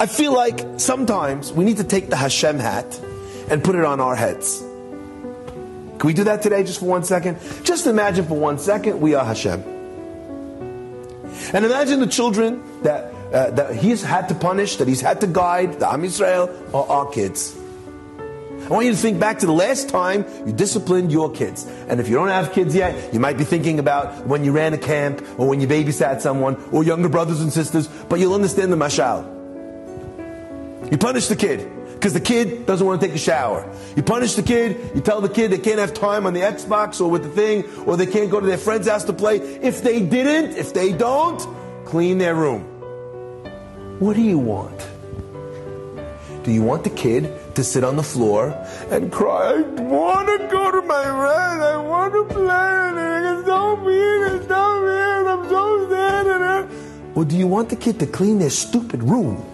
I feel like sometimes we need to take the Hashem hat and put it on our heads. Can we do that today just for one second? Just imagine for one second we are Hashem. And imagine the children that, uh, that he's had to punish, that he's had to guide, the Am Yisrael, are our kids. I want you to think back to the last time you disciplined your kids. And if you don't have kids yet, you might be thinking about when you ran a camp or when you babysat someone or younger brothers and sisters, but you'll understand the mashal. You punish the kid because the kid doesn't want to take a shower. You punish the kid, you tell the kid they can't have time on the Xbox or with the thing, or they can't go to their friend's house to play. If they didn't, if they don't, clean their room. What do you want? Do you want the kid to sit on the floor and cry, I want to go to my friend, I want to play, it's so mean, it's so mean, I'm so sad. Or do you want the kid to clean their stupid room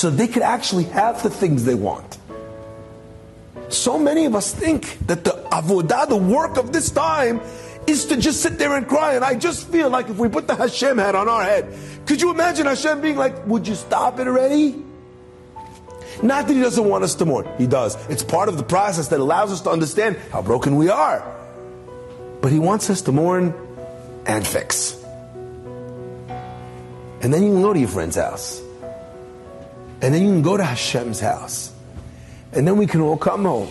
so they could actually have the things they want? So many of us think that the avodah, the work of this time, is to just sit there and cry. And I just feel like if we put the Hashem hat on our head, could you imagine Hashem being like, would you stop it already? Not that he doesn't want us to mourn. He does. It's part of the process that allows us to understand how broken we are. But he wants us to mourn and fix. And then you can go to your friend's house. And then you can go to Hashem's house. And then we can all come home.